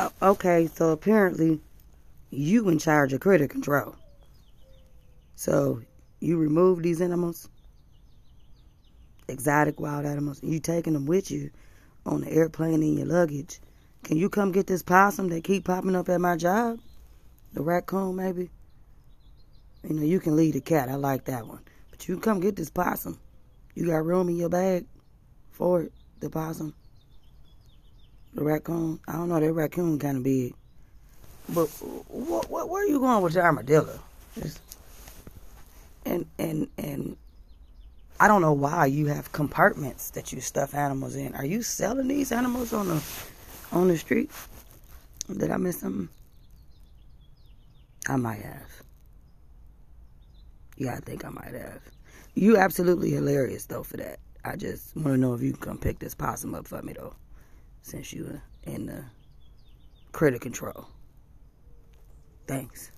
Uh, okay, so apparently you in charge of critter control. So you remove these animals, exotic wild animals, and you taking them with you on the airplane in your luggage. Can you come get this possum that keep popping up at my job? The raccoon, maybe? You know, you can leave the cat. I like that one. But you come get this possum. You got room in your bag for it, the possum? The raccoon? I don't know, that raccoon kind of big. But what, what, where are you going with the armadillo? Just, and and and I don't know why you have compartments that you stuff animals in. Are you selling these animals on the on the street? Did I miss something? I might have. Yeah, I think I might have. You absolutely hilarious though for that. I just want to know if you can come pick this possum up for me though, since you were in the critter control. Thanks.